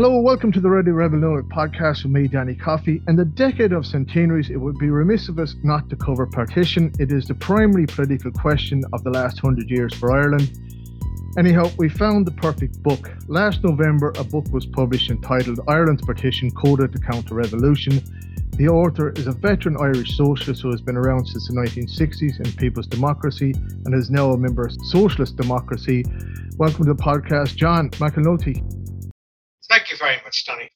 Hello, welcome to the Ready Rebel podcast with me, Danny Coffey. In the decade of centenaries, it would be remiss of us not to cover partition. It is the primary political question of the last hundred years for Ireland. Anyhow, we found the perfect book. Last November, a book was published entitled Ireland's Partition Coda to Counter Revolution. The author is a veteran Irish socialist who has been around since the 1960s in People's Democracy and is now a member of Socialist Democracy. Welcome to the podcast, John McAnulty. Thank you very much, Danny.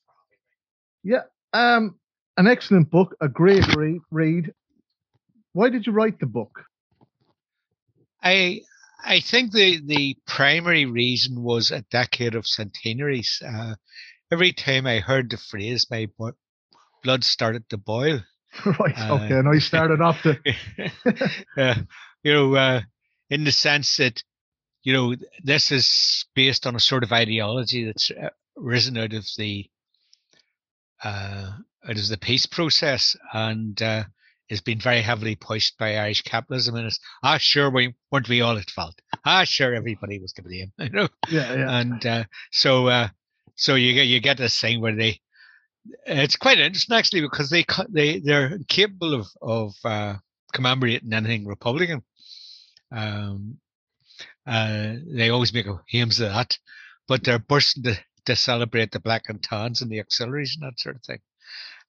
Yeah, um, an excellent book, a great re- read. Why did you write the book? I I think the the primary reason was a decade of centenaries. Uh, every time I heard the phrase, my blood started to boil. right. Uh, okay. And I started off to. uh, you know, uh, in the sense that, you know, this is based on a sort of ideology that's uh, risen out of the uh, out of the peace process and uh, has been very heavily pushed by Irish capitalism. And it's ah, sure, we weren't we all at fault? Ah, sure, everybody was to blame. You know. Yeah, yeah. And uh, so, uh, so you get you get this thing where they. It's quite interesting actually because they they they're capable of of uh, commemorating anything Republican. Um, uh, they always make a hymns of that, but they're bursting to to celebrate the black and tans and the auxiliaries and that sort of thing.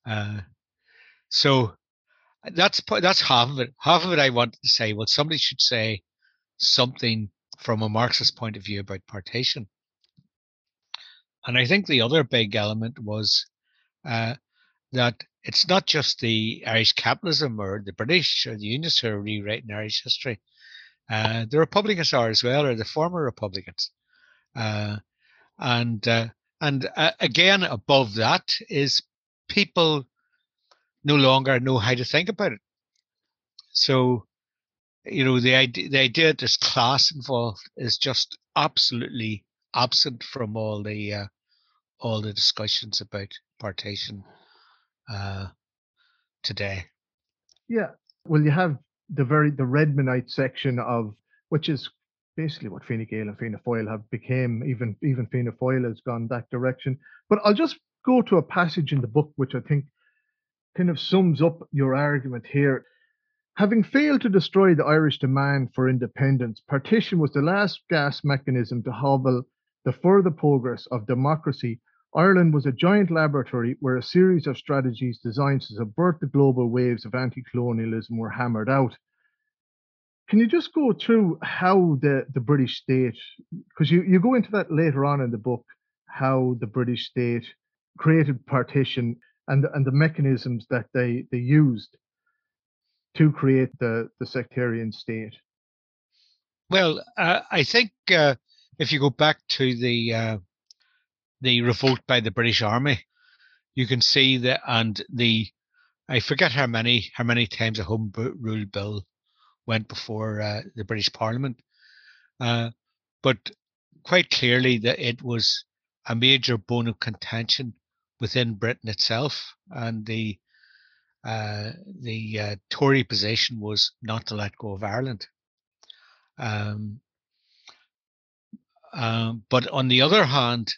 Uh, so that's that's half of it. Half of it I wanted to say, well, somebody should say something from a Marxist point of view about partition. And I think the other big element was uh, that it's not just the Irish capitalism or the British or the Unionists who are rewriting Irish history. Uh, the Republicans are as well, or the former Republicans. Uh, and uh, and uh, again above that is people no longer know how to think about it. So you know the idea the idea there's class involved is just absolutely absent from all the uh, all the discussions about partition uh, today. Yeah. Well you have the very the Redmondite section of which is basically what Fine Gael and Fianna Fáil have became. Even even Fianna Fáil has gone that direction. But I'll just go to a passage in the book which I think kind of sums up your argument here. Having failed to destroy the Irish demand for independence, partition was the last gas mechanism to hobble the further progress of democracy. Ireland was a giant laboratory where a series of strategies designed to subvert the global waves of anti colonialism were hammered out. Can you just go through how the, the British state, because you, you go into that later on in the book, how the British state created partition and, and the mechanisms that they, they used to create the, the sectarian state? Well, uh, I think uh, if you go back to the uh, the revolt by the British Army, you can see that, and the I forget how many how many times a home rule bill went before uh, the British Parliament. Uh, but quite clearly that it was a major bone of contention within Britain itself, and the uh, the uh, Tory position was not to let go of Ireland. Um, um, but on the other hand,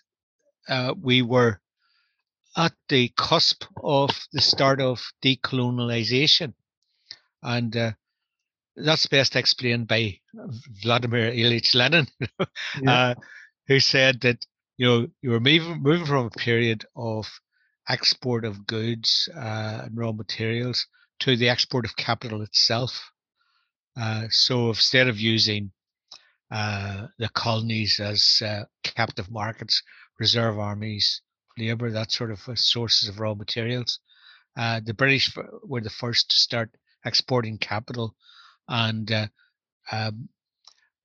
uh, we were at the cusp of the start of decolonization, and uh, that's best explained by Vladimir Ilyich Lenin, yeah. uh, who said that you know you were moving moving from a period of export of goods uh, and raw materials to the export of capital itself. Uh, so instead of using uh, the colonies as uh, captive markets, reserve armies, labor, that sort of uh, sources of raw materials, the British were the first to start exporting capital and uh, um,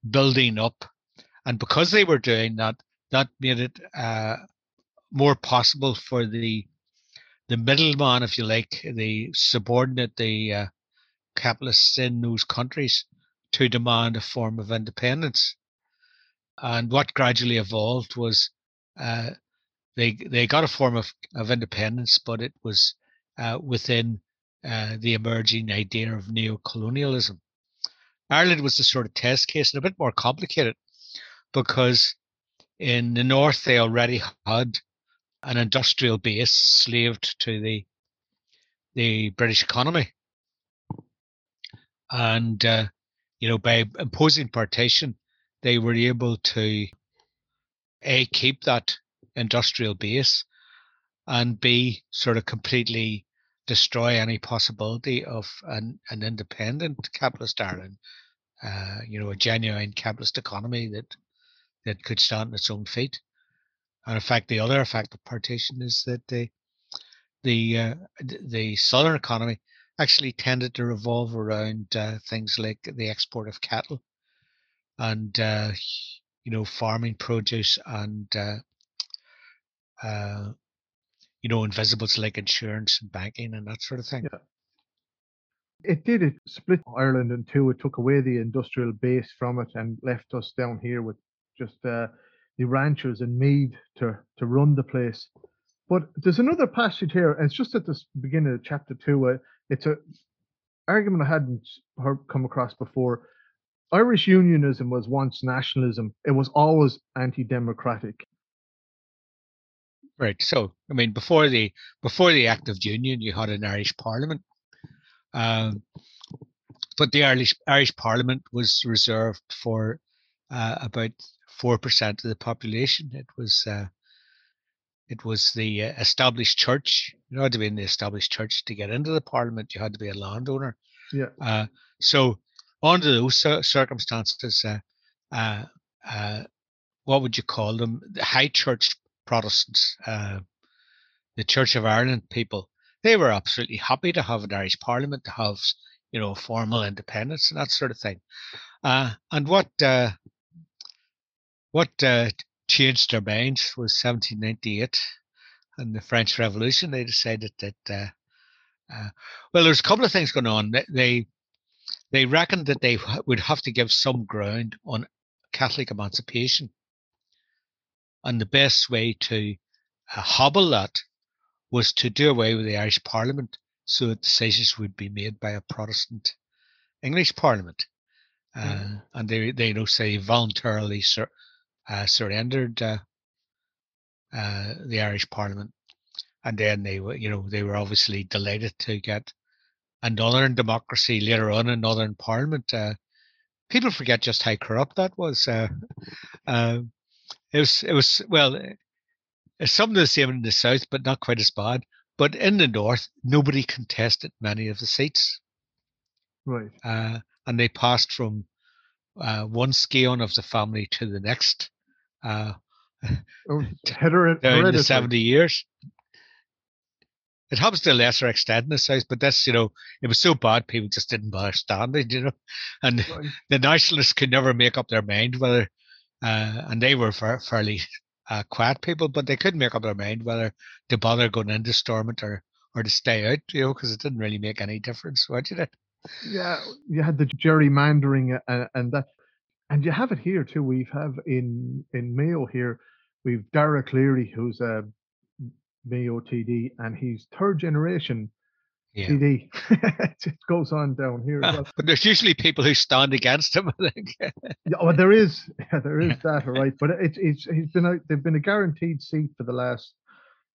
building up. And because they were doing that, that made it uh, more possible for the the middleman, if you like, the subordinate, the uh, capitalists in those countries, to demand a form of independence. And what gradually evolved was uh, they they got a form of, of independence, but it was uh, within uh, the emerging idea of neo-colonialism. Ireland was the sort of test case and a bit more complicated because in the north they already had an industrial base slaved to the the British economy. And uh, you know, by imposing partition, they were able to a keep that industrial base and b sort of completely destroy any possibility of an, an independent capitalist Ireland, uh, you know, a genuine capitalist economy that that could stand on its own feet. And in fact, the other effect of partition is that the the uh, the southern economy actually tended to revolve around uh, things like the export of cattle and uh, you know farming produce and uh, uh, you know, invisibles like insurance and banking and that sort of thing. Yeah. It did. It split Ireland in two. It took away the industrial base from it and left us down here with just uh, the ranchers and Meath to to run the place. But there's another passage here, and it's just at the beginning of chapter two. Uh, it's a argument I hadn't heard come across before. Irish unionism was once nationalism. It was always anti-democratic. Right. So, I mean, before the before the Act of Union, you had an Irish Parliament, um, but the Irish Irish Parliament was reserved for uh, about four percent of the population. It was uh, it was the uh, established church. You had to be in the established church to get into the Parliament. You had to be a landowner. Yeah. Uh, so, under those circumstances, uh, uh, uh, what would you call them? The high church Protestants, uh, the Church of Ireland people, they were absolutely happy to have an Irish Parliament, to have you know formal independence and that sort of thing. Uh, and what uh, what uh, changed their minds was 1798 and the French Revolution. They decided that uh, uh, well, there's a couple of things going on. They they reckoned that they would have to give some ground on Catholic emancipation and the best way to uh, hobble that was to do away with the Irish Parliament so that decisions would be made by a Protestant English Parliament. Uh, mm. And they, they you know, say voluntarily sur- uh, surrendered uh, uh, the Irish Parliament. And then they were, you know, they were obviously delighted to get a Northern democracy later on, a Northern Parliament. Uh, people forget just how corrupt that was. It was it was well, eh, it's something the same in the south, but not quite as bad. But in the north, nobody contested many of the seats. Right. Uh, and they passed from uh, one scion of the family to the next. Uh, oh, down the 70 years. It happens to a lesser extent in the south, but that's you know it was so bad people just didn't understand it, you know, and right. the nationalists could never make up their mind whether uh, and they were fairly uh, quiet people, but they couldn't make up their mind whether to bother going into Stormont or or to stay out, you know, because it didn't really make any difference, what you did. Yeah, you had the gerrymandering and, and that, and you have it here too. We have in in Mayo here, we've Dara Calleary, who's a Mayo TD, and he's third generation yeah. TD. it goes on down here. well. But there's usually people who stand against him. I think. yeah, well, there is, yeah, there is that, right? But it's it's he's been a, they've been a guaranteed seat for the last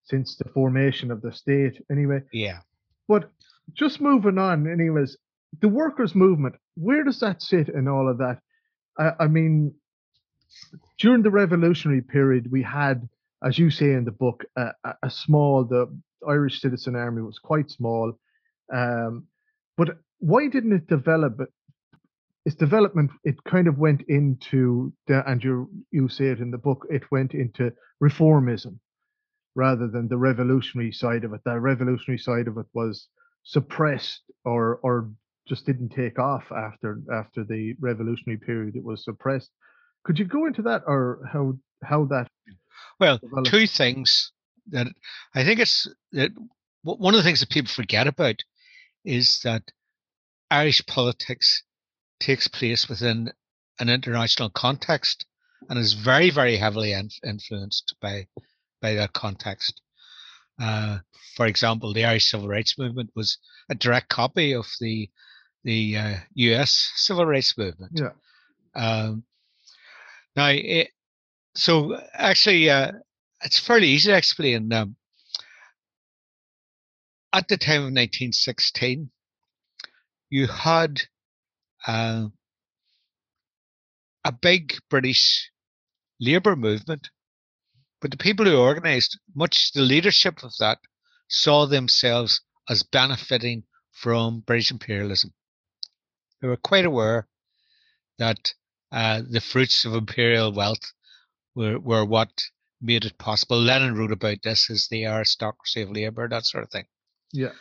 since the formation of the state, anyway. Yeah. But just moving on, anyways, the workers' movement. Where does that sit in all of that? I, I mean, during the revolutionary period, we had, as you say in the book, a, a small the Irish Citizen Army was quite small. Um, but why didn't it develop? Its development, it kind of went into, the, and you you say it in the book, it went into reformism rather than the revolutionary side of it. The revolutionary side of it was suppressed or or just didn't take off after after the revolutionary period. It was suppressed. Could you go into that, or how how that? Well, developed? two things that I think it's that one of the things that people forget about is that Irish politics takes place within an international context and is very, very heavily influenced by by that context. Uh, for example, the Irish Civil Rights Movement was a direct copy of the the uh, U.S. Civil Rights Movement. Yeah. Um, now, it, so actually, uh, it's fairly easy to explain. Um, at the time of 1916, you had uh, a big British labour movement, but the people who organised, much the leadership of that, saw themselves as benefiting from British imperialism. They were quite aware that uh, the fruits of imperial wealth were, were what made it possible. Lenin wrote about this as the aristocracy of labor, that sort of thing. Yeah.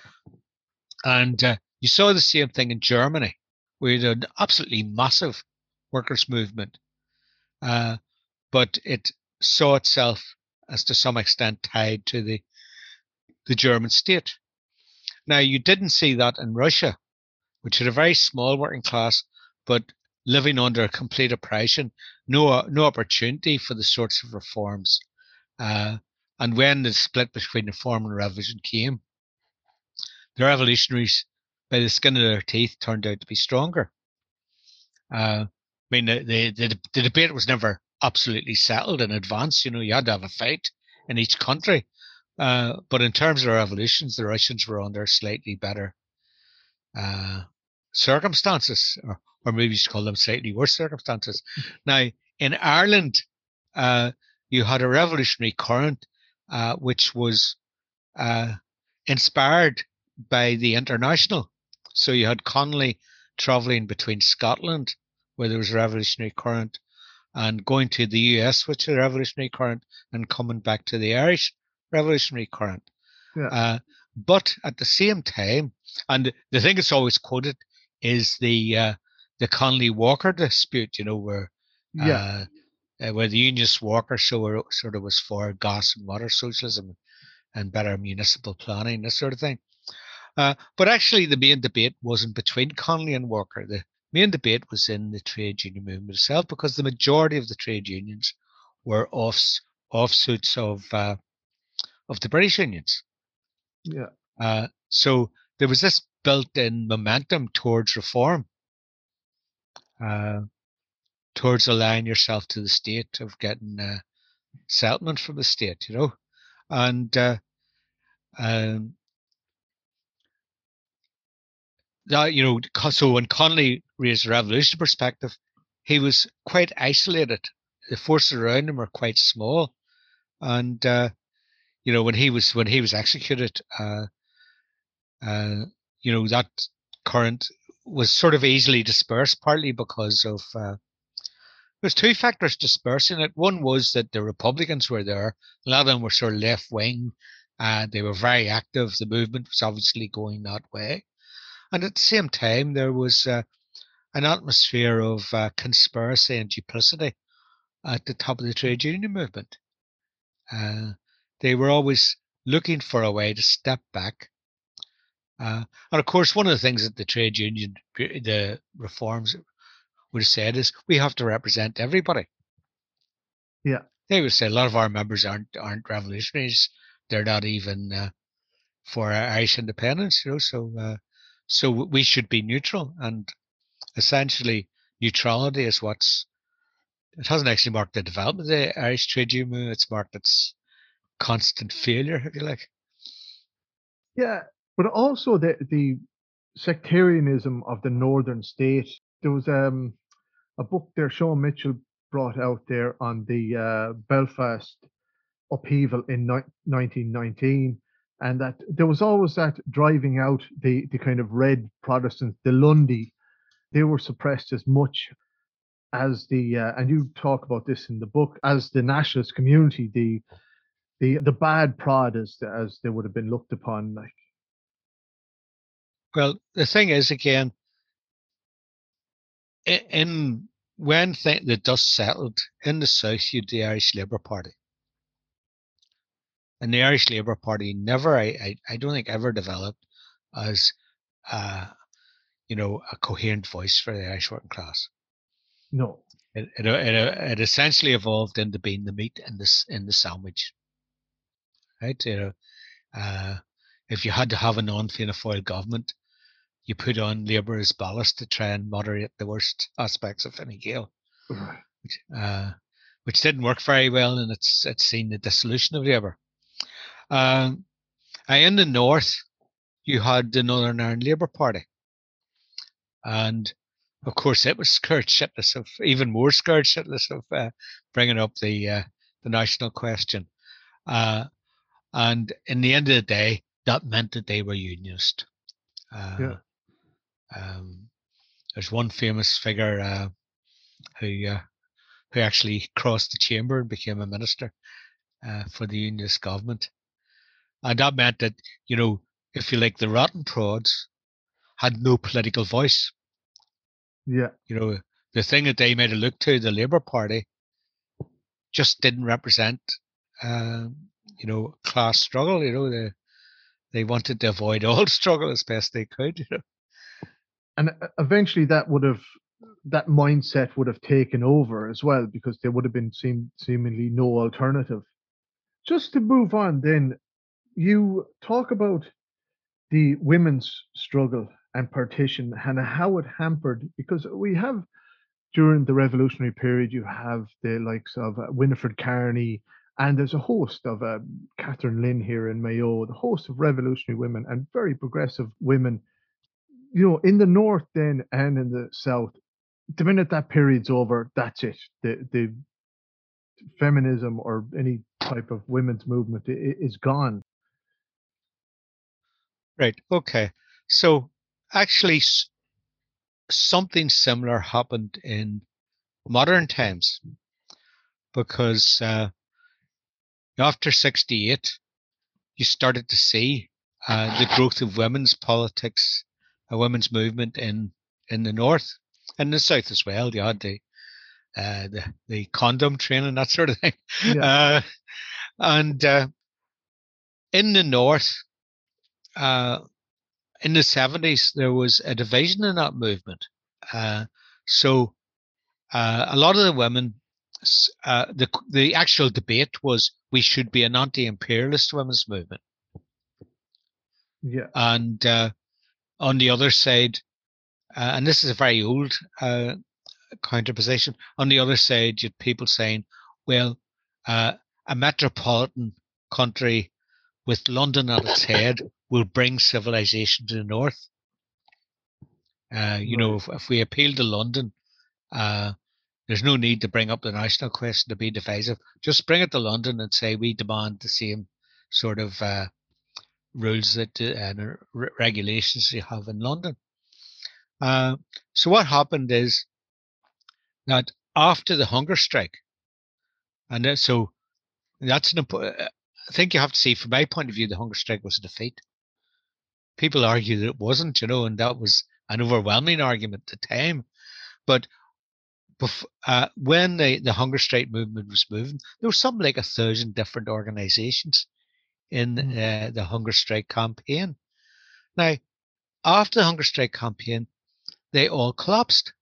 And uh, you saw the same thing in Germany, where you had an absolutely massive workers' movement. Uh, but it saw itself as to some extent tied to the the German state. Now you didn't see that in Russia, which had a very small working class, but living under complete oppression, no no opportunity for the sorts of reforms. Uh, and when the split between the reform and revolution came, the revolutionaries, by the skin of their teeth, turned out to be stronger. Uh, I mean, the, the, the, the debate was never absolutely settled in advance. You know, you had to have a fight in each country. Uh, but in terms of revolutions, the Russians were under slightly better uh, circumstances, or, or maybe you should call them slightly worse circumstances. now, in Ireland, uh, you had a revolutionary current uh, which was uh, inspired by the international. So you had Connolly traveling between Scotland, where there was a revolutionary current, and going to the US, which is a revolutionary current, and coming back to the Irish revolutionary current. Yeah. Uh, but at the same time, and the thing that's always quoted is the uh, the Connolly Walker dispute, you know, where Yeah. uh, uh, where the Unionist Walker sort of was for gas and water socialism and better municipal planning, this sort of thing. Uh, but actually, the main debate wasn't between Connolly and Walker. The main debate was in the trade union movement itself, because the majority of the trade unions were offs, offshoots of uh, of the British unions. Yeah. Uh, so there was this built-in momentum towards reform, uh, towards aligning yourself to the state of getting uh, settlement from the state, you know, and uh, um, that you know, so when Connolly raised the revolution perspective, he was quite isolated. The forces around him were quite small, and uh, you know when he was when he was executed, uh, uh, you know that current was sort of easily dispersed, partly because of uh, there's two factors dispersing it. One was that the Republicans were there; a lot of them were sort of left wing, and they were very active. The movement was obviously going that way, and at the same time, there was uh, an atmosphere of uh, conspiracy and duplicity at the top of the trade union movement. Uh, they were always looking for a way to step back. Uh, and of course, one of the things that the trade union, the reforms would have said is we have to represent everybody. Yeah. They would say a lot of our members aren't aren't revolutionaries. They're not even uh, for Irish independence, you know. So uh, so we should be neutral, and essentially neutrality is what's it hasn't actually marked the development of the Irish trade union. It's marked its constant failure, if you like. Yeah, but also the the sectarianism of the northern state. There was um a book there Sean Mitchell brought out there on the uh, Belfast upheaval in ni- 1919, and that there was always that driving out the the kind of red Protestants, the Lundy. They were suppressed as much as the uh, and you talk about this in the book as the nationalist community, the the the bad prod as as they would have been looked upon like Well, the thing is, again, in when th- the dust settled in the south, you had the Irish Labour Party, and the Irish Labour Party never, I, I, I don't think, ever developed as, uh, you know, a coherent voice for the Irish working class. no It, it, it, it essentially evolved into being the meat in this in the sandwich, right? You know, uh, if you had to have a non-Fianna Fáil government, you put on Labour as ballast to try and moderate the worst aspects of Fine Gael. right. Uh, which didn't work very well, and it's it's seen the dissolution of Labour. Um, in the north, you had the Northern Ireland Labour Party, and of course, it was scared shitless of even more scared shitless of uh, bringing up the uh, the national question. Uh, and in the end of the day, that meant that they were unionist. Uh, yeah. Um, there's one famous figure uh, who uh, who actually crossed the chamber and became a minister uh, for the unionist government, and that meant that you know, if you like, the rotten prods had no political voice. Yeah, you know, the thing that they made it look to the Labour Party just didn't represent, uh, you know, class struggle. You know, they they wanted to avoid all struggle as best they could. You know? And uh, eventually, that would have that mindset would have taken over as well because there would have been seem, seemingly no alternative. Just to move on, then you talk about the women's struggle and partition and how it hampered because we have during the revolutionary period you have the likes of uh, Winifred Carney and there's a host of uh, Catherine Lynn here in Mayo, the host of revolutionary women and very progressive women. You know, in the north then and in the south, the minute that period's over, that's it. The the feminism or any type of women's movement is gone. Right. Okay. So actually, something similar happened in modern times because uh, after 68, you started to see uh, the growth of women's politics, a women's movement in, in the north and the south as well. You had the uh, the, the condom training, that sort of thing. Yeah. Uh, and uh, in the north, uh, in the 70s, there was a division in that movement. Uh, so uh, a lot of the women, uh, the the actual debate was we should be an anti-imperialist women's movement. Yeah. And uh, on the other side, uh, and this is a very old uh, counterposition. On the other side, you had people saying, well, a metropolitan country with London at its head will bring civilization to the north. Uh, you right. know, if, if, we appeal to London, uh, there's no need to bring up the national question to be divisive. Just bring it to London and say we demand the same sort of uh, rules that uh, and regulations you have in London. Uh, so what happened is that after the hunger strike, and so that's an important. Uh, I think you have to see, from my point of view, the hunger strike was a defeat. People argue that it wasn't, you know, and that was an overwhelming argument at the time. But bef- uh, when the, the hunger strike movement was moving, there was something like a thousand different organizations in mm. uh, the hunger strike campaign. Now, after the hunger strike campaign, they all collapsed.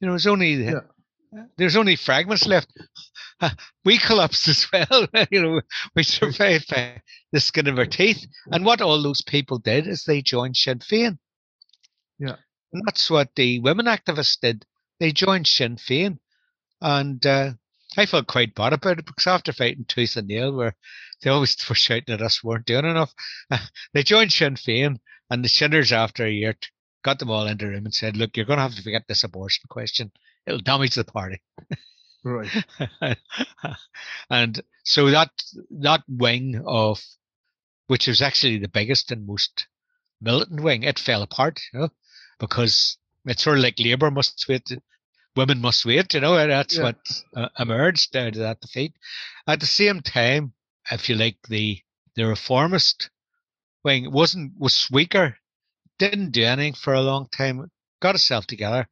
You know, it was only yeah there's only fragments left. we collapsed as well. you know, we survived by the skin of our teeth. And what all those people did is they joined Sinn Féin. Yeah. And that's what the women activists did. They joined Sinn Féin. And uh, I felt quite bad about it because after fighting tooth and nail, where they always were shouting at us weren't doing enough, they joined Sinn Féin. And the Shinners, after a year, got them all into the room and said, Look, you're going to have to forget this abortion question it'll damage the party. Right. and so that that wing of which was actually the biggest and most militant wing, it fell apart, you know, because it's sort of like Labour must wait, women must wait, you know, that's yeah. what uh, emerged out of that defeat. At the same time, if you like, the the reformist wing wasn't was weaker, didn't do anything for a long time, got itself together,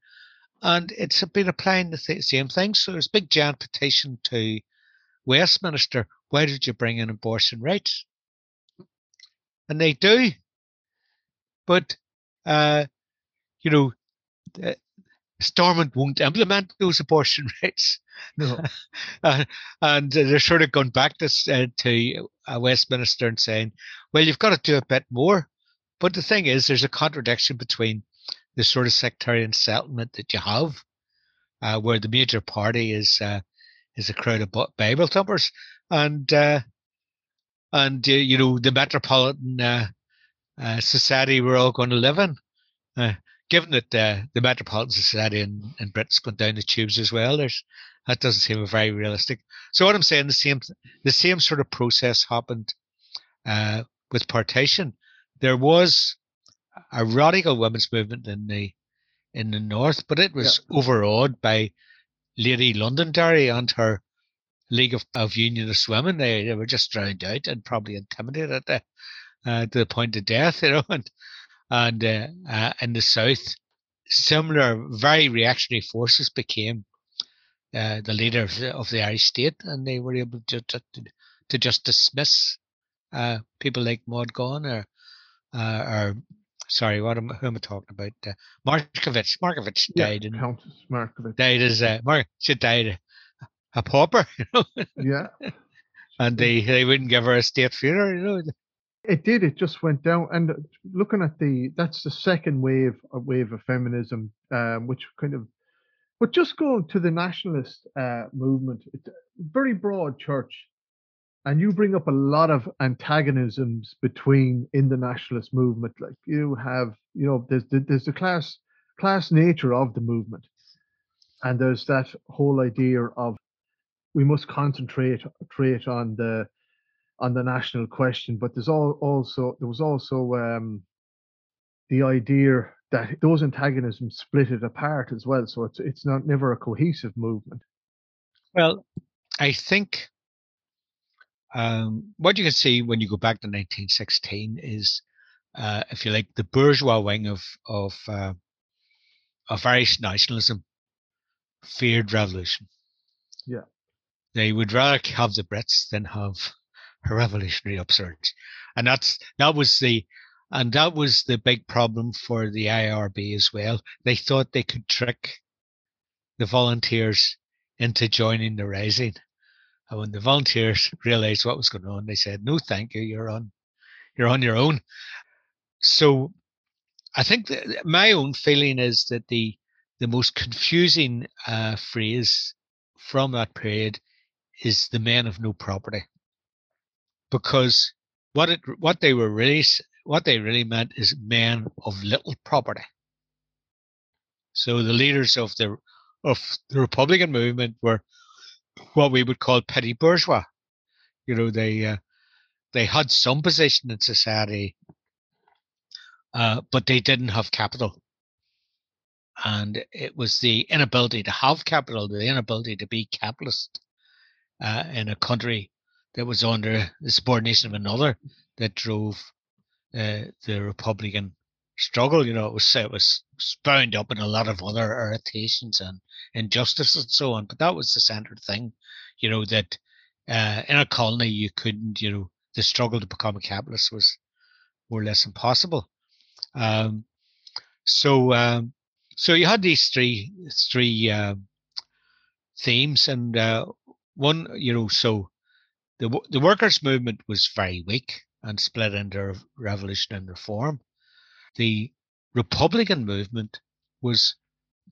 and it's been applying the th- same thing. So there's a big giant petition to Westminster. Why did you bring in abortion rights? And they do, but uh, you know, uh, Stormont won't implement those abortion rights. No. uh, and they're sort of going back to, uh, to uh, Westminster and saying, well, you've got to do a bit more. But the thing is, there's a contradiction between the sort of sectarian settlement that you have, uh, where the major party is uh, is a crowd of Bible thumpers, and uh, and uh, you know the metropolitan uh, uh, society we're all going to live in. Given that the metropolitan society in, in Britain's gone down the tubes as well, there's that doesn't seem very realistic. So what I'm saying, the same the same sort of process happened with partition. There was a radical women's movement in the in the north, but it was yeah. overawed by Lady Londonderry and her League of, of Unionist Women. They, they were just drowned out and probably intimidated uh, uh, to the point of death, you know. And and uh, uh, in the south, similar very reactionary forces became uh, the leader of the, of the, Irish state, and they were able to to, to just dismiss uh, people like Maud Gonne or uh, or sorry, what am who am I talking about? Uh. Markievicz died yeah, Countess Markievicz died as a, Mar- she died a pauper, you know. Yeah. and they they wouldn't give her a state funeral, you know. It did. It just went down. And looking at the that's the second wave a wave of feminism, um, which kind of, but just going to the nationalist uh, movement, it, very broad church, and you bring up a lot of antagonisms between in the nationalist movement. Like you have, you know, there's the, there's the class class nature of the movement, and there's that whole idea of we must concentrate concentrate on the on the national question. But there's all, also there was also um, the idea that those antagonisms split it apart as well. So it's it's not never a cohesive movement. Well, I think um, what you can see when you go back to 1916 is, uh, if you like, the bourgeois wing of of uh, of Irish nationalism feared revolution. Yeah. They would rather have the Brits than have a revolutionary upsurge, and that's that was the and that was the big problem for the IRB as well. They thought they could trick the volunteers into joining the rising, and when the volunteers realized what was going on, they said, "No, thank you. You're on, you're on your own." So, I think that my own feeling is that the the most confusing uh, phrase from that period is the men of no property because what it what they were really what they really meant is men of little property so the leaders of the of the republican movement were what we would call petty bourgeois you know they uh, they had some position in society uh, but they didn't have capital and it was the inability to have capital the inability to be capitalist uh, in a country that was under the subordination of another that drove uh, the Republican struggle. You know, it was it was bound up in a lot of other irritations and injustices and so on. But that was the central thing. You know that uh, in a colony you couldn't. You know, the struggle to become a capitalist was more or less impossible. Um, so um, so you had these three three uh, themes, and uh, one, you know, so the the workers' movement was very weak and split into revolution and reform. The Republican movement was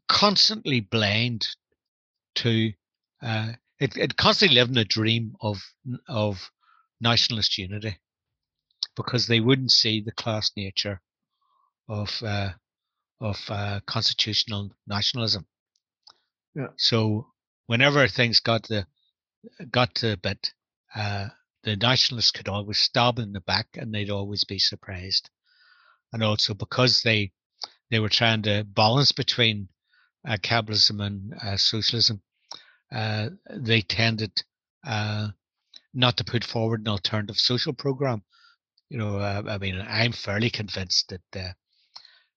constantly blind to uh, it, it constantly lived in a dream of of nationalist unity because they wouldn't see the class nature of uh, of uh, constitutional nationalism. Yeah. So whenever things got to got to a bit, uh, the nationalists could always stab in the back and they'd always be surprised. And also because they they were trying to balance between uh, capitalism and uh, socialism, uh, they tended uh, not to put forward an alternative social program. You know, uh, I mean, I'm fairly convinced that uh,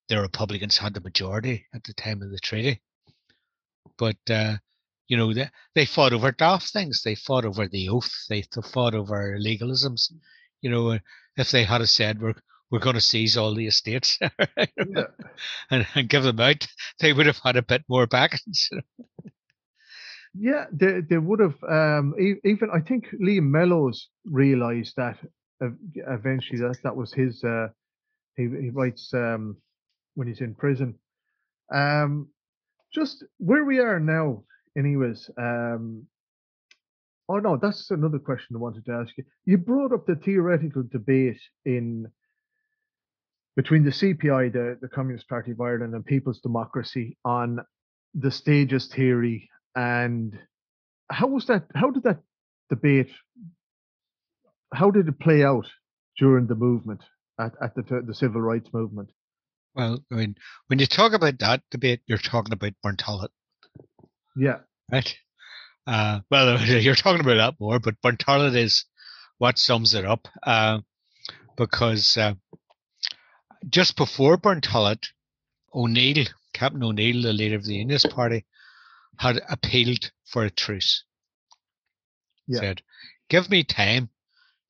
the Republicans had the majority at the time of the treaty, but you know, they, they fought over daft things. They fought over the oath. They fought over legalisms. You know, if they had said we're we're going to seize all the estates yeah. and, and, give them out, they would have had a bit more backings. yeah, they they would have. Um, even I think Liam Mellows realised that eventually that that was his. Uh, he he writes um, when he's in prison. Um, just where we are now anyways, um, Oh no, that's another question I wanted to ask you. You brought up the theoretical debate in between the CPI, the, the Communist Party of Ireland, and People's Democracy on the stages theory and how was that how did that debate how did it play out during the movement at, at the the civil rights movement? Well, I mean, when you talk about that debate, you're talking about Burntollet. Yeah. Right. Uh, well, you're talking about that more, but Burntollet is what sums it up. Uh, because uh, just before Burntollet, O'Neill, Captain O'Neill, the leader of the Unionist Party, had appealed for a truce. Yeah. Said, "Give me time.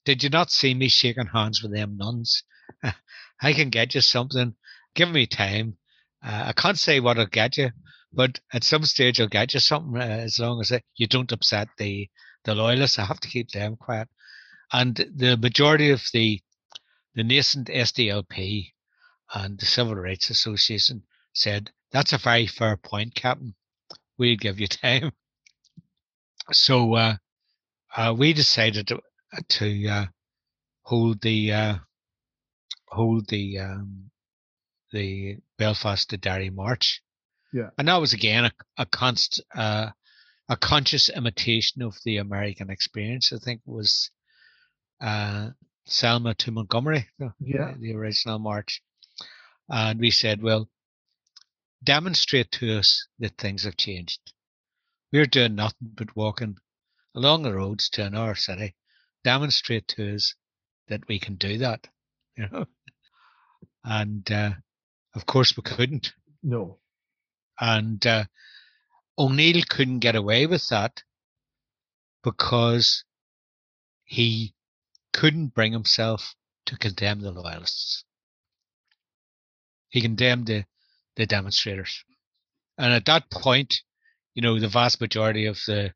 Did you not see me shaking hands with them nuns? I can get you something. Give me time. Uh, I can't say what I'll get you, but at some stage I'll get you something. Uh, as long as you don't upset the the loyalists, I have to keep them quiet." And the majority of the the nascent SDLP and the Civil Rights Association said, That's a very fair point, Captain. We'll give you time. So uh, uh, we decided to, to uh, hold the uh, hold the um, the Belfast to Derry March. Yeah, and that was again a, a const uh, a conscious imitation of the American experience. I think was uh, Selma to Montgomery, yeah, the, the original march. And we said, well, demonstrate to us that things have changed. We're doing nothing but walking along the roads to our city. Demonstrate to us that we can do that, you know. And uh, of course, we couldn't. No. And uh, O'Neill couldn't get away with that because he couldn't bring himself to condemn the loyalists. He condemned the, the demonstrators. And at that point, you know, the vast majority of the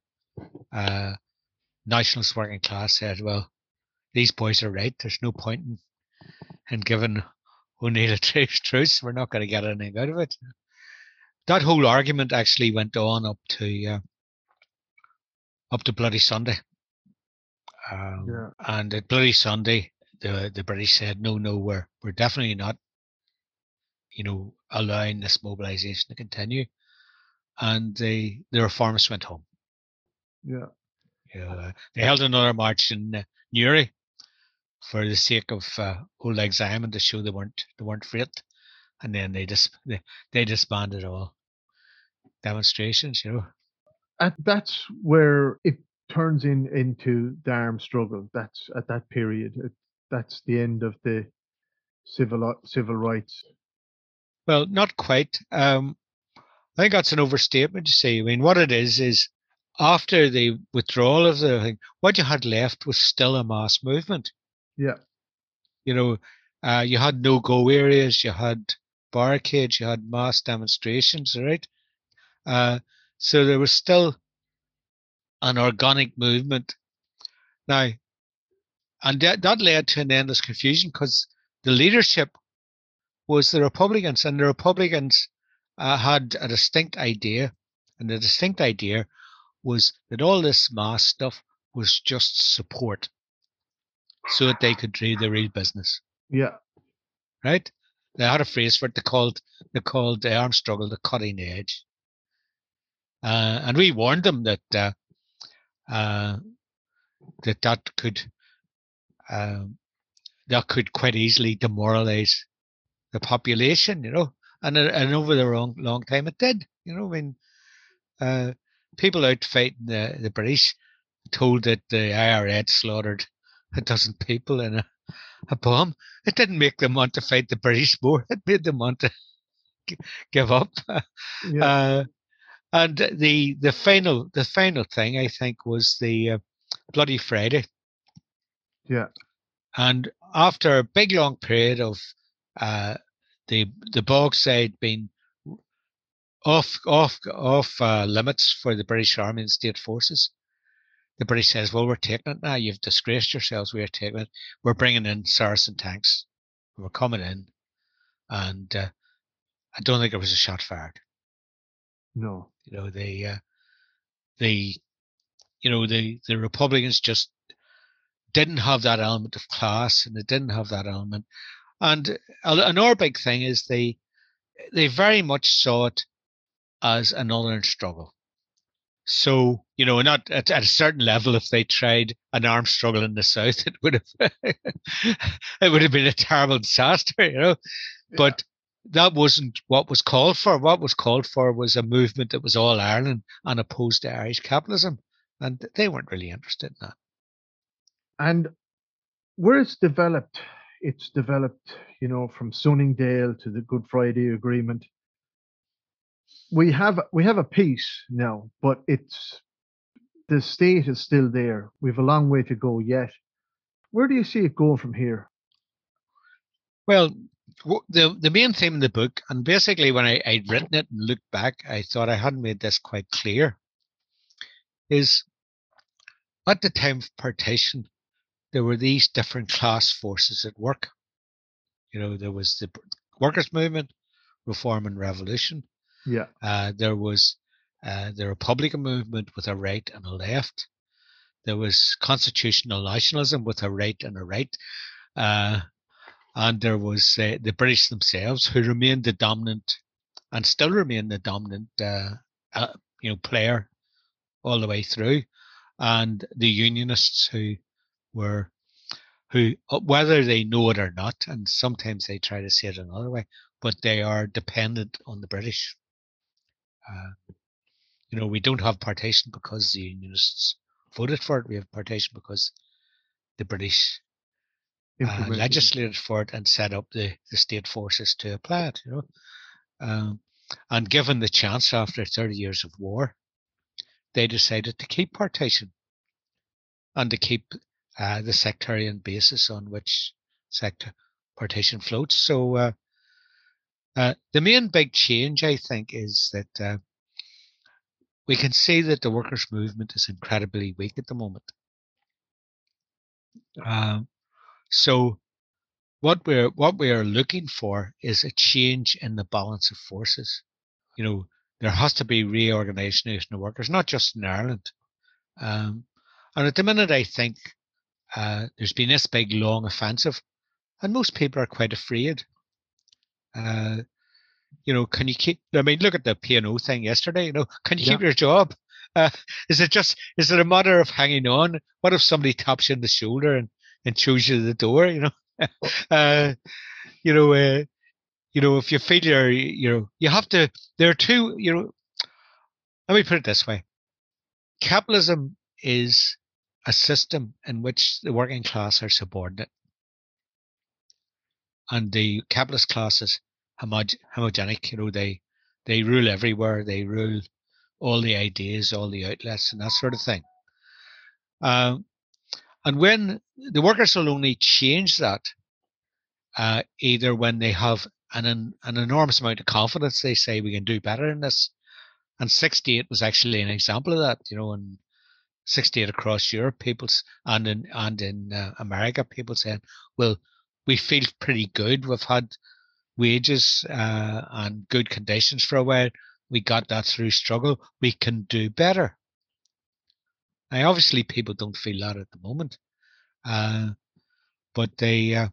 uh, nationalist working class said, well, these boys are right. There's no point in, in giving O'Neill a truce. We're not going to get anything out of it. That whole argument actually went on up to uh, up to Bloody Sunday. Um, yeah. And at Bloody Sunday, the the British said, no, no, we're we're definitely not, you know, allowing this mobilization to continue. And the the reformists went home. Yeah. Yeah. They held another march in uh, Newry for the sake of uh, Auld Lang Syne to show they weren't they weren't freight, and then they just they, they disbanded all demonstrations. You know. And that's where it turns in into the armed struggle. That's at that period. It, that's the end of the civil civil rights. Well, not quite. Um, I think that's an overstatement to say. I mean, what it is is after the withdrawal of the thing, what you had left was still a mass movement. Yeah. You know, uh, you had no go areas, you had barricades, you had mass demonstrations, right? Uh, so there was still an organic movement. Now, and that, that led to an endless confusion because the leadership was the Republicans, and the Republicans uh, had a distinct idea, and the distinct idea was that all this mass stuff was just support so that they could do the real business. Yeah. Right? They had a phrase for it. They called they called the armed struggle the cutting edge. Uh, and we warned them that uh, uh, that that could um, that could quite easily demoralize the population, you know, and and over the long long time it did, you know. when uh, people out fighting the the British told that the IRA had slaughtered a dozen people in a, a bomb. It didn't make them want to fight the British more. It made them want to give up. Yeah. Uh, and the the final the final thing I think was the uh, Bloody Friday. Yeah. And after a big long period of uh, the the Bogside being off off off uh, limits for the British Army and state forces, the British says, "Well, we're taking it now. You've disgraced yourselves. We're taking it. We're bringing in Saracen tanks. We're coming in, and uh, I don't think there was a shot fired." No. You know, the uh, the you know, the, the Republicans just didn't have that element of class and they didn't have that element. And another big thing is they they very much saw it as a northern struggle. So, you know, not at, at, a certain level, if they tried an armed struggle in the south, it would have it would have been a terrible disaster, you know. Yeah. But that wasn't what was called for. What was called for was a movement that was all Ireland and opposed to Irish capitalism. And they weren't really interested in that. And where it's developed, it's developed, you know, from Sunningdale to the Good Friday Agreement. We have we have a peace now, but it's the state is still there. We've a long way to go yet. Where do you see it going from here? Well, the the main theme in the book, and basically when I, I'd written it and looked back, I thought I hadn't made this quite clear, is at the time of partition, there were these different class forces at work. You know, there was the workers' movement, reform and revolution. Yeah. Uh, there was uh, the Republican movement with a right and a left. There was constitutional nationalism with a right and a right. Uh, and there was uh, the British themselves who remained the dominant and still remain the dominant uh, uh, you know player all the way through, and the Unionists who were who uh, whether they know it or not, and sometimes they try to say it another way, but they are dependent on the British. Uh, you know, we don't have partition because the Unionists voted for it. We have partition because the British uh, legislated for it and set up the, the state forces to apply it. You know, um, and given the chance after 30 years of war, they decided to keep partition and to keep uh, the sectarian basis on which sector partition floats. So uh, uh, the main big change, I think, is that uh, we can see that the workers' movement is incredibly weak at the moment. Um, so what we're what we are looking for is a change in the balance of forces. You know, there has to be reorganization of workers, not just in Ireland. Um, and at the minute, I think uh, there's been this big long offensive, and most people are quite afraid. Uh, you know, can you keep? I mean, look at the P&O thing yesterday. You know, can you yeah. keep your job? Uh, is it just is it a matter of hanging on? What if somebody taps you on the shoulder and and shows you the door, you know. uh, you know, uh, you know, if you feel you're, you know, you have to. There are two. You know, let me put it this way: capitalism is a system in which the working class are subordinate, and the capitalist class is homog- homogenic. You know, they they rule everywhere. They rule all the ideas, all the outlets, and that sort of thing. Um, and when the workers will only change that uh, either when they have an, an enormous amount of confidence, they say we can do better in this. And 68 was actually an example of that, you know, and 68 across Europe, people's and in and in uh, America, people saying, well, we feel pretty good. We've had wages uh, and good conditions for a while. We got that through struggle. We can do better. Now, obviously, people don't feel that at the moment, uh, but they, uh,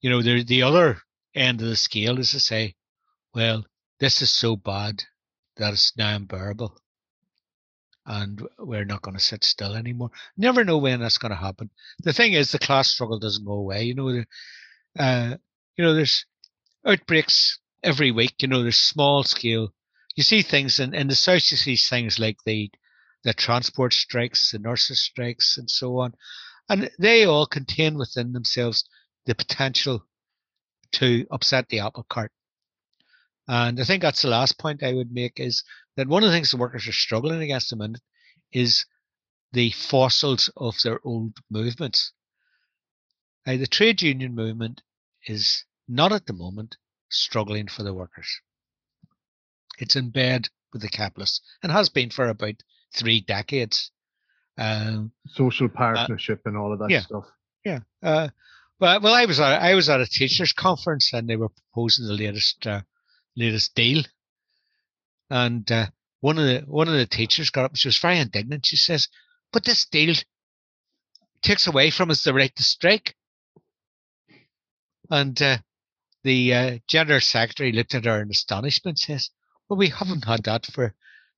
you know, they're the other end of the scale is to say, well, this is so bad that it's now unbearable, and we're not going to sit still anymore. Never know when that's going to happen. The thing is, the class struggle doesn't go away. You know, uh, you know, there's outbreaks every week. You know, there's small scale. You see things in, in the south. You see things like the the transport strikes, the nurses strikes, and so on. And they all contain within themselves the potential to upset the apple cart. And I think that's the last point I would make is that one of the things the workers are struggling against at the minute is the fossils of their old movements. Now, the trade union movement is not at the moment struggling for the workers. It's in bed with the capitalists and has been for about three decades. Um, Social uh, partnership uh, and all of that yeah, stuff. Yeah. Uh, well, well, I was at, I was at a teachers' conference and they were proposing the latest uh, latest deal, and uh, one of the one of the teachers got up. She was very indignant. She says, but this deal takes away from us the right to strike. And uh, the uh, general secretary looked at her in astonishment, says, "Well, we haven't had that for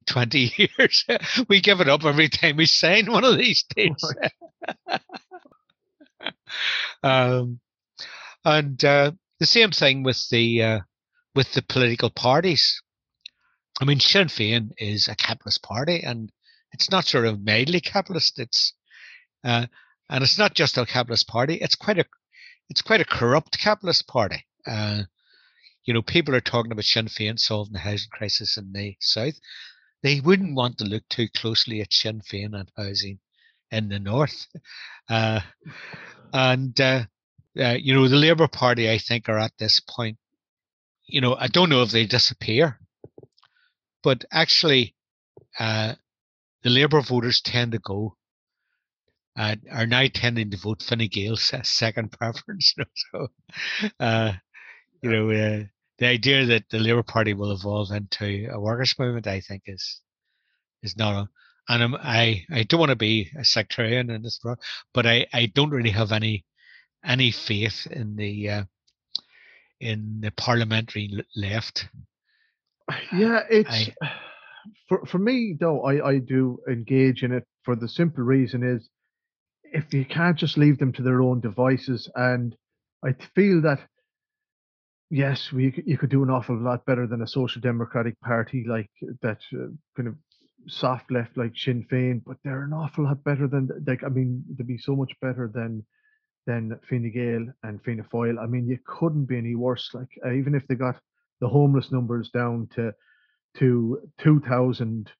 20 years. we give it up every time we sign one of these deals." um, and uh, the same thing with the uh, with the political parties. I mean, Sinn Féin is a capitalist party, and it's not sort of mildly capitalist. It's uh, and it's not just a capitalist party. It's quite a it's quite a corrupt capitalist party. Uh, you know, people are talking about Sinn Féin solving the housing crisis in the south. They wouldn't want to look too closely at Sinn Féin and housing in the north. Uh, and uh, uh, you know, the Labour Party, I think, are at this point. You know, I don't know if they disappear, but actually, uh, the Labour voters tend to go uh, are now tending to vote Fine Gael's second preference. You know? So, uh, you know, uh, the idea that the Labour Party will evolve into a workers' movement, I think, is is not. A, and I'm, i I don't want to be a sectarian in this, but I I don't really have any any faith in the uh, in the parliamentary left. Yeah, it's I, for for me though. I I do engage in it for the simple reason is if you can't just leave them to their own devices, and I feel that yes, we you could do an awful lot better than a social democratic party like that uh, kind of soft left like Sinn Féin, but they're an awful lot better than like I mean they'd be so much better than than Fine Gael and Fianna Fáil. I mean you couldn't be any worse. Like uh, even if they got the homeless numbers down to to two thousand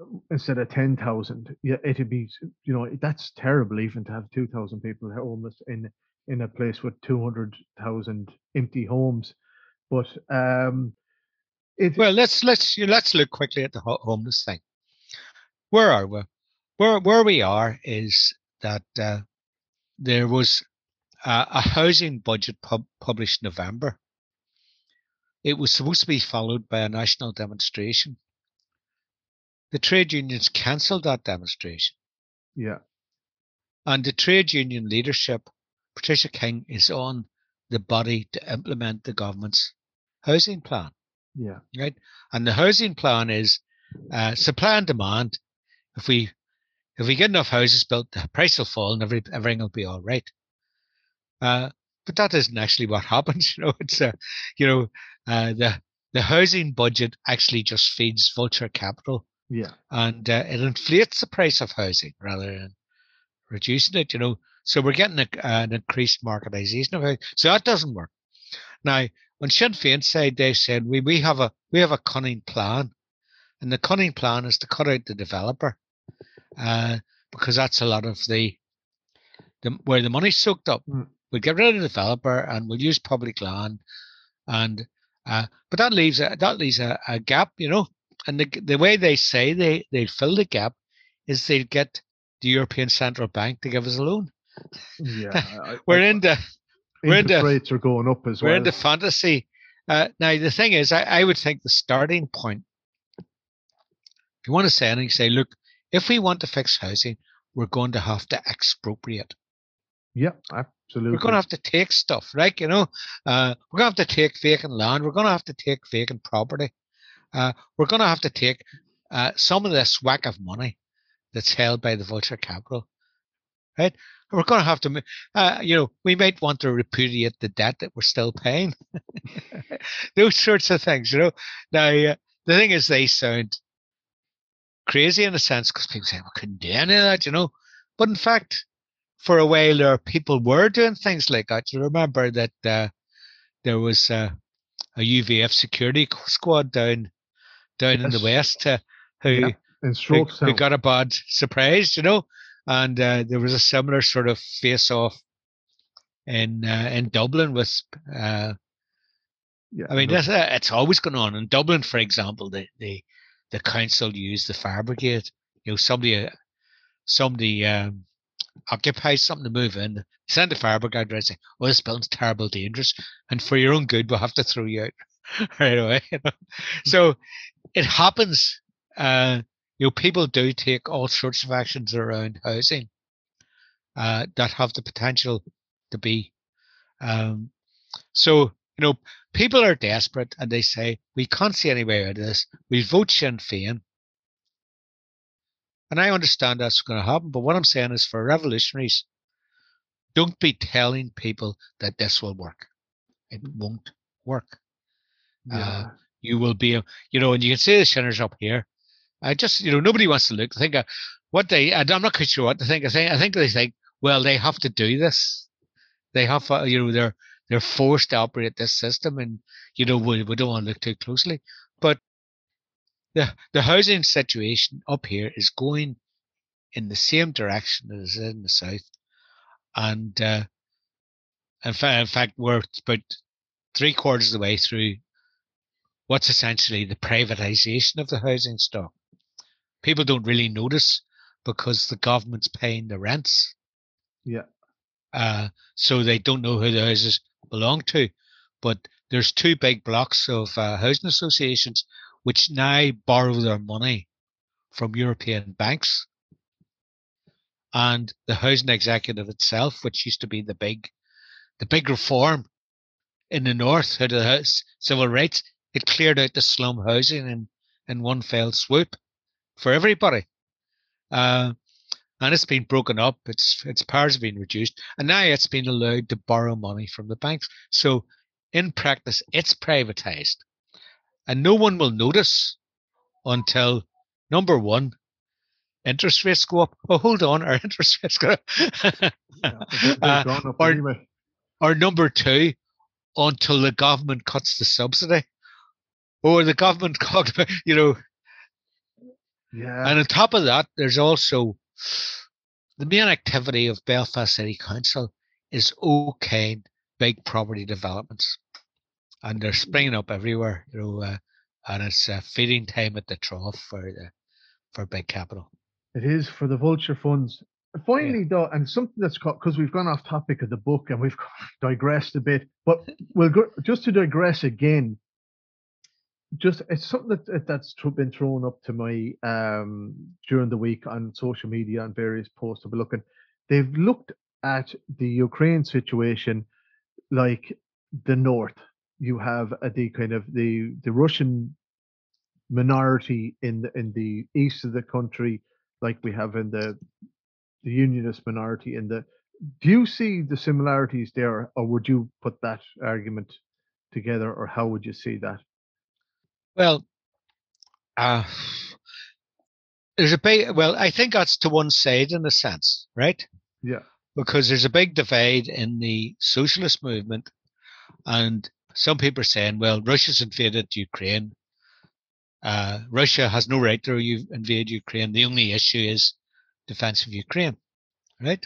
uh, instead of ten thousand, yeah, it'd be you know that's terrible even to have two thousand people homeless in in a place with 200,000 empty homes. But um, it, well, let's let's let's look quickly at the homeless thing. Where are we? Where where we are is that uh, there was a, a housing budget pub, published November. It was supposed to be followed by a national demonstration. The trade unions cancelled that demonstration. Yeah. And the trade union leadership Patricia King is on the body to implement the government's housing plan. Yeah. Right. And the housing plan is uh, supply and demand. If we if we get enough houses built, the price will fall and every, everything will be all right. Uh, but that isn't actually what happens. You know, it's a, uh, you know, uh, the the housing budget actually just feeds vulture capital. Yeah. And uh, it inflates the price of housing rather than reducing it. You know, so we're getting a, an increased marketization of it. So that doesn't work. Now, when Sinn Féin said they said we, we have a we have a cunning plan, and the cunning plan is to cut out the developer, uh, because that's a lot of the, the where the money's soaked up. Mm. We'll get rid of the developer and we'll use public land, and uh, but that leaves a, that leaves a, a gap, you know. And the the way they say they they fill the gap is they get the European Central Bank to give us a loan. Yeah, we're I, into we're into rates are going up as we're well. We're into fantasy. Uh, now the thing is, I, I would think the starting point. If you want to say anything, say, look, if we want to fix housing, we're going to have to expropriate. Yeah, absolutely. We're going to have to take stuff, right? You know, uh, we're going to have to take vacant land. We're going to have to take vacant property. Uh, we're going to have to take uh, some of this whack of money that's held by the vulture capital, right? we're going to have to, uh, you know, we might want to repudiate the debt that we're still paying. Those sorts of things, you know. Now, uh, the thing is, they sound crazy in a sense because people say, "We couldn't do any of that," you know. But in fact, for a while there, people were doing things like that. You remember that uh, there was uh, a UVF security squad down down yes. in the west uh, who, yeah. who, who got a bad surprise, you know and uh, there was a similar sort of face-off in uh, in Dublin with. Uh, yeah, I mean, no. uh, it's always going on in Dublin, for example. The the the council used the fire brigade. You know, somebody somebody um, occupies something to move in, send the fire brigade and say, "Oh, this building's terrible, dangerous, and for your own good, we'll have to throw you out right away." So it happens. Uh, you know, people do take all sorts of actions around housing uh, that have the potential to be. Um, so, you know, people are desperate and they say, we can't see any way out of this. We vote Sinn Féin. And I understand that's going to happen. But what I'm saying is for revolutionaries, don't be telling people that this will work. It won't work. Uh, yeah. Uh, you will be, you know, and you can see the Shinners up here. I just, you know, nobody wants to look. Think of what they, I'm not quite sure what to think. I think, I think they think, well, they have to do this. They have, uh, you know, they're they're forced to operate this system, and you know, we, we don't want to look too closely. But the the housing situation up here is going in the same direction as in the south, and uh, in fact, in fact, we're about three quarters of the way through what's essentially the privatization of the housing stock. People don't really notice because the government's paying the rents. Yeah. Uh, so they don't know who the houses belong to. But there's two big blocks of uh, housing associations which now borrow their money from European banks. And the housing executive itself, which used to be the big, the big reform in the north out of the civil rights, it cleared out the slum housing in, in one fell swoop for everybody. Uh, and it's been broken up. Its its powers have been reduced, and now it's been allowed to borrow money from the banks. So, in practice, it's privatized, and no one will notice until number one, interest rates go up. Oh, hold on, our interest rates go up. uh, or, anyway. or number two, until the government cuts the subsidy, or the government, cut, you know. Yeah. And on top of that, there's also the main activity of Belfast City Council is okaying big property developments, and they're springing up everywhere. You know, uh, and it's uh, feeding time at the trough for the for big capital. It is for the vulture funds. Finally, yeah. though, and something that's caught because we've gone off topic of the book and we've digressed a bit, but we'll go just to digress again just it's something that that's been thrown up to my um during the week on social media and various posts of looking they've looked at the ukraine situation like the north you have a, the kind of the the russian minority in the in the east of the country like we have in the the unionist minority in the do you see the similarities there or would you put that argument together or how would you see that well, uh, there's a big. Well, I think that's to one side in a sense, right? Yeah. Because there's a big divide in the socialist movement, and some people are saying, "Well, Russia's invaded Ukraine. Uh, Russia has no right to invade Ukraine. The only issue is defense of Ukraine, right?"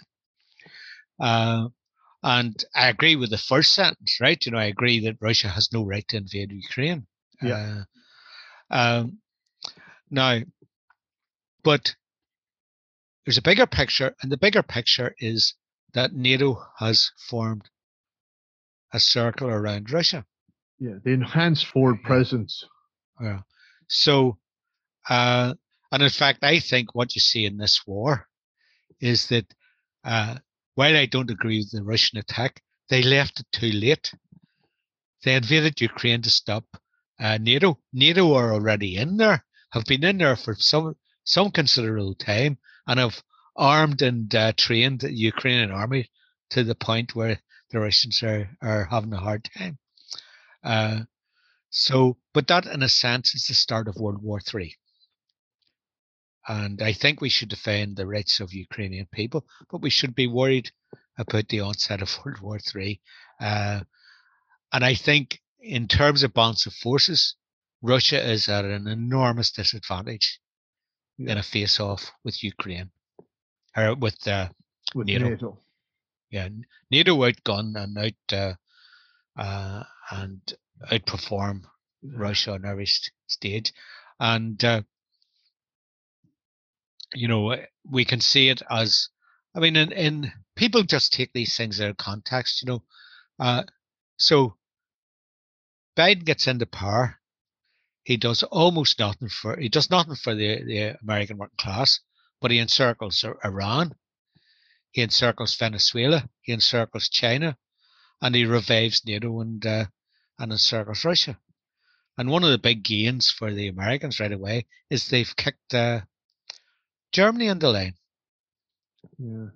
Uh, and I agree with the first sentence, right? You know, I agree that Russia has no right to invade Ukraine. Yeah. Uh, um, now, but there's a bigger picture, and the bigger picture is that NATO has formed a circle around Russia. Yeah, the enhanced forward presence. Yeah. So, uh, and in fact, I think what you see in this war is that uh, while I don't agree with the Russian attack, they left it too late. They invaded Ukraine to stop uh, NATO. NATO are already in there, have been in there for some some considerable time, and have armed and uh, trained the Ukrainian army to the point where the Russians are, are having a hard time. Uh, so, but that in a sense is the start of World War Three. And I think we should defend the rights of Ukrainian people, but we should be worried about the onset of World War Three. Uh, and I think in terms of balance of forces, Russia is at an enormous disadvantage yeah. in a face-off with Ukraine or with, uh, with NATO. NATO. Yeah, NATO outgun and out uh, uh, and outperform. Russia on every st- stage, and uh, you know we can see it as I mean, in, in people just take these things out of context, you know. Uh, so Biden gets into power. he does almost nothing for he does nothing for the, the American working class, but he encircles Iran, he encircles Venezuela, he encircles China, and he revives NATO and uh, and encircles Russia. And one of the big gains for the Americans right away is they've kicked uh, Germany in the lane. Yeah.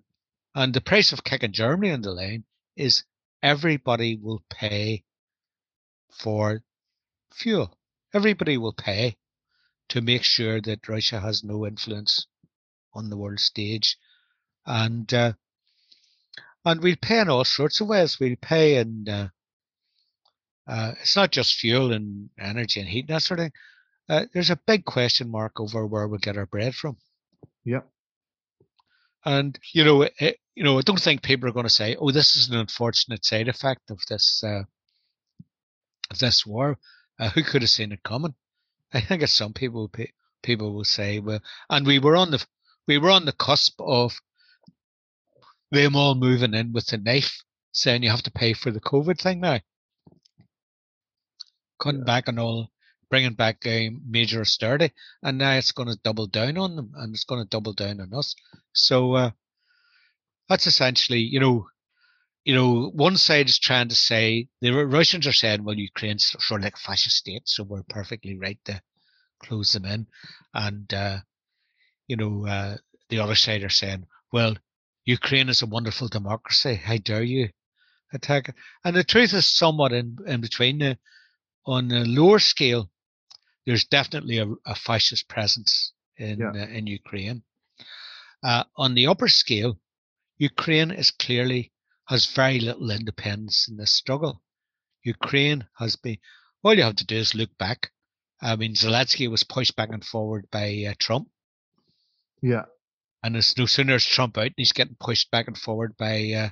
And the price of kicking Germany in the lane is everybody will pay for fuel. Everybody will pay to make sure that Russia has no influence on the world stage, and uh, and we'll pay in all sorts of ways. We'll pay in uh, uh, it's not just fuel and energy and heat and that sort of thing. Uh, there's a big question mark over where we get our bread from. Yeah. And you know, it, you know, I don't think people are going to say, "Oh, this is an unfortunate side effect of this uh, of this war." Uh, who could have seen it coming? I think some people people will say, "Well," and we were on the we were on the cusp of them all moving in with the knife, saying you have to pay for the COVID thing now, cutting yeah. back on all bringing back a major austerity, and now it's going to double down on them, and it's going to double down on us. So uh, that's essentially, you know, you know, one side is trying to say the Russians are saying, well, Ukraine's sort of like a fascist state, so we're perfectly right to close them in, and uh, you know, uh, the other side are saying, well, Ukraine is a wonderful democracy. How dare you attack it? And the truth is somewhat in, in between. The, on a lower scale, there's definitely a, a fascist presence in yeah. uh, in Ukraine. Uh, on the upper scale, Ukraine is clearly has very little independence in this struggle. Ukraine has been. All you have to do is look back. I mean, Zelensky was pushed back and forward by uh, Trump. Yeah. And as no sooner is Trump out, he's getting pushed back and forward by uh,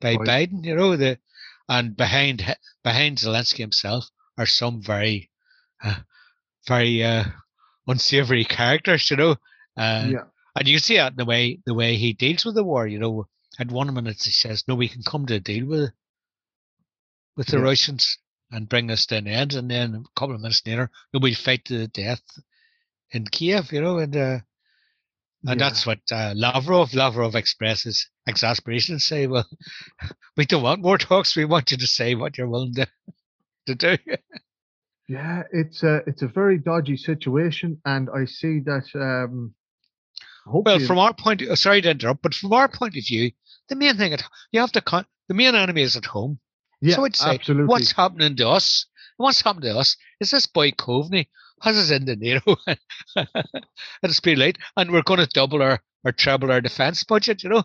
by Biden. You know the, and behind behind Zelensky himself are some very uh, very uh, unsavory characters, you know. Uh, yeah. And you see that in the way the way he deals with the war. You know, at one minute he says, "No, we can come to a deal with with the yeah. Russians and bring this to an end," and then a couple of minutes later, no, we fight to the death in Kiev. You know, and uh, and yeah. that's what uh, Lavrov Lavrov expresses exasperation and say, "Well, we don't want more talks. We want you to say what you're willing to to do." Yeah, it's a it's a very dodgy situation, and I see that. Um, well, from our point, of, sorry to interrupt, but from our point of view, the main thing at you have to con- the main enemy is at home. Yeah, so I'd say, absolutely. what's happening to us? What's happened to us? Is this boy Coveney has us into NATO at speed late, and we're going to double our or treble our defence budget? You know.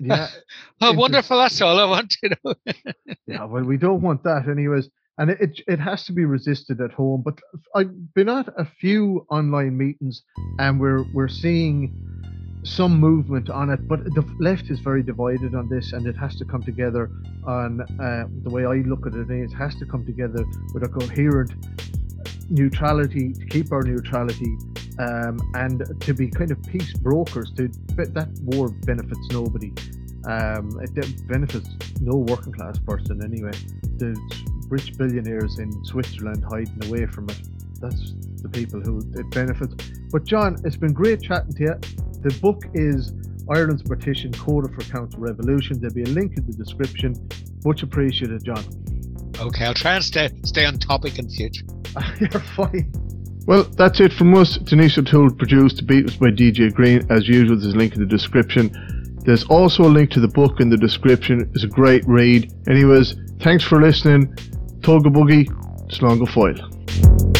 Yeah. oh, wonderful! That's all I want. You know. yeah. Well, we don't want that, anyways and it, it has to be resisted at home. But I've been at a few online meetings, and we're we're seeing some movement on it. But the left is very divided on this, and it has to come together. On uh, the way I look at it, it has to come together with a coherent neutrality to keep our neutrality um, and to be kind of peace brokers. To that war benefits nobody. Um, it benefits no working class person anyway. The rich billionaires in Switzerland hiding away from it. That's the people who it benefits. But John, it's been great chatting to you. The book is Ireland's Partition Coda for Counter Revolution. There'll be a link in the description. Much appreciated, John. Okay, I'll try and stay stay on topic in future. You're fine. Well, that's it from us. Denise O'Toole produced. The beat was by DJ Green. As usual, there's a link in the description. There's also a link to the book in the description. It's a great read. Anyways, thanks for listening. Toga Boogie, Slonga Foil.